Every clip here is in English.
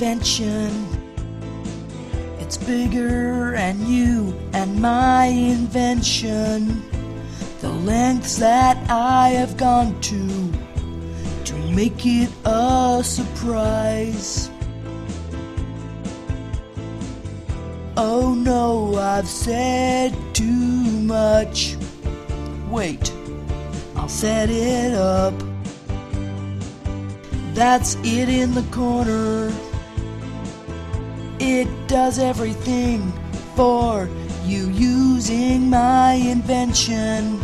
invention. It's bigger and you and my invention. The lengths that I have gone to to make it a surprise. Oh no, I've said too much. Wait, I'll set it up. That's it in the corner. It does everything for you using my invention.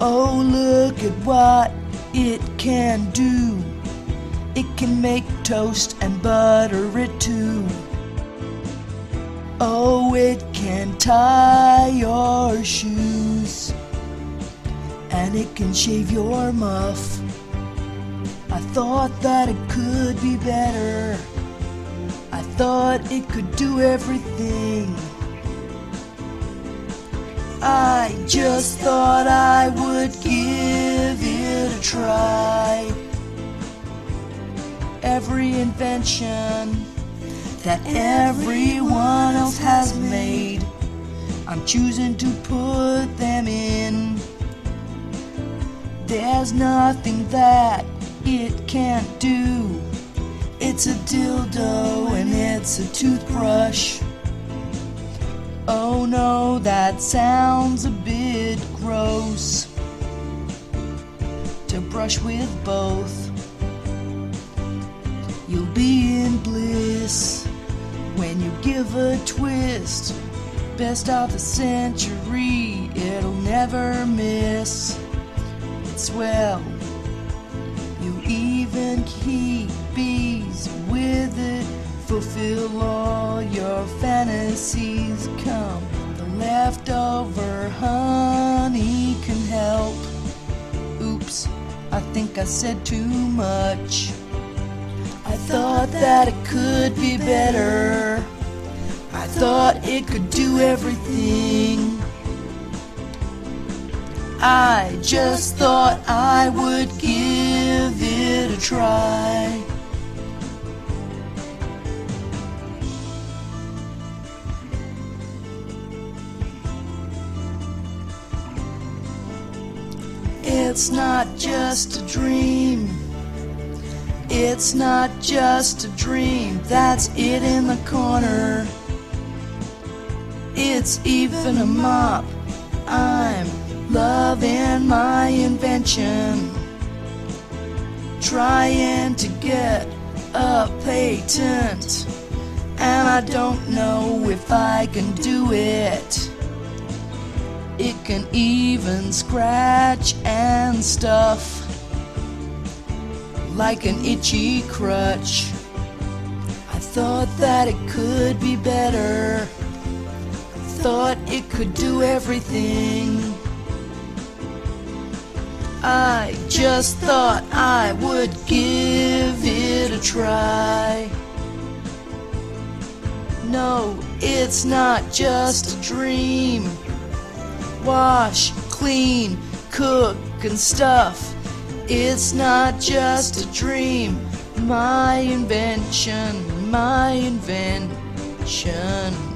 Oh, look at what it can do. It can make toast and butter it too. Oh, it can tie your shoes. And it can shave your muff. I thought that it could be better. I thought it could do everything. I just thought I would give it a try. Every invention that everyone else has made, I'm choosing to put them in. There's nothing that it can't do. It's a dildo and it's a toothbrush. Oh no, that sounds a bit gross. To brush with both, you'll be in bliss when you give a twist. Best of the century, it'll never miss. It's well, you even Fulfill all your fantasies. Come, the leftover honey can help. Oops, I think I said too much. I thought that it could be better. I thought it could do everything. I just thought I would give it a try. It's not just a dream. It's not just a dream. That's it in the corner. It's even a mop. I'm loving my invention. Trying to get a patent. And I don't know if I can do it. Can even scratch and stuff like an itchy crutch. I thought that it could be better. Thought it could do everything. I just thought I would give it a try. No, it's not just a dream. Wash, clean, cook, and stuff. It's not just a dream. My invention, my invention.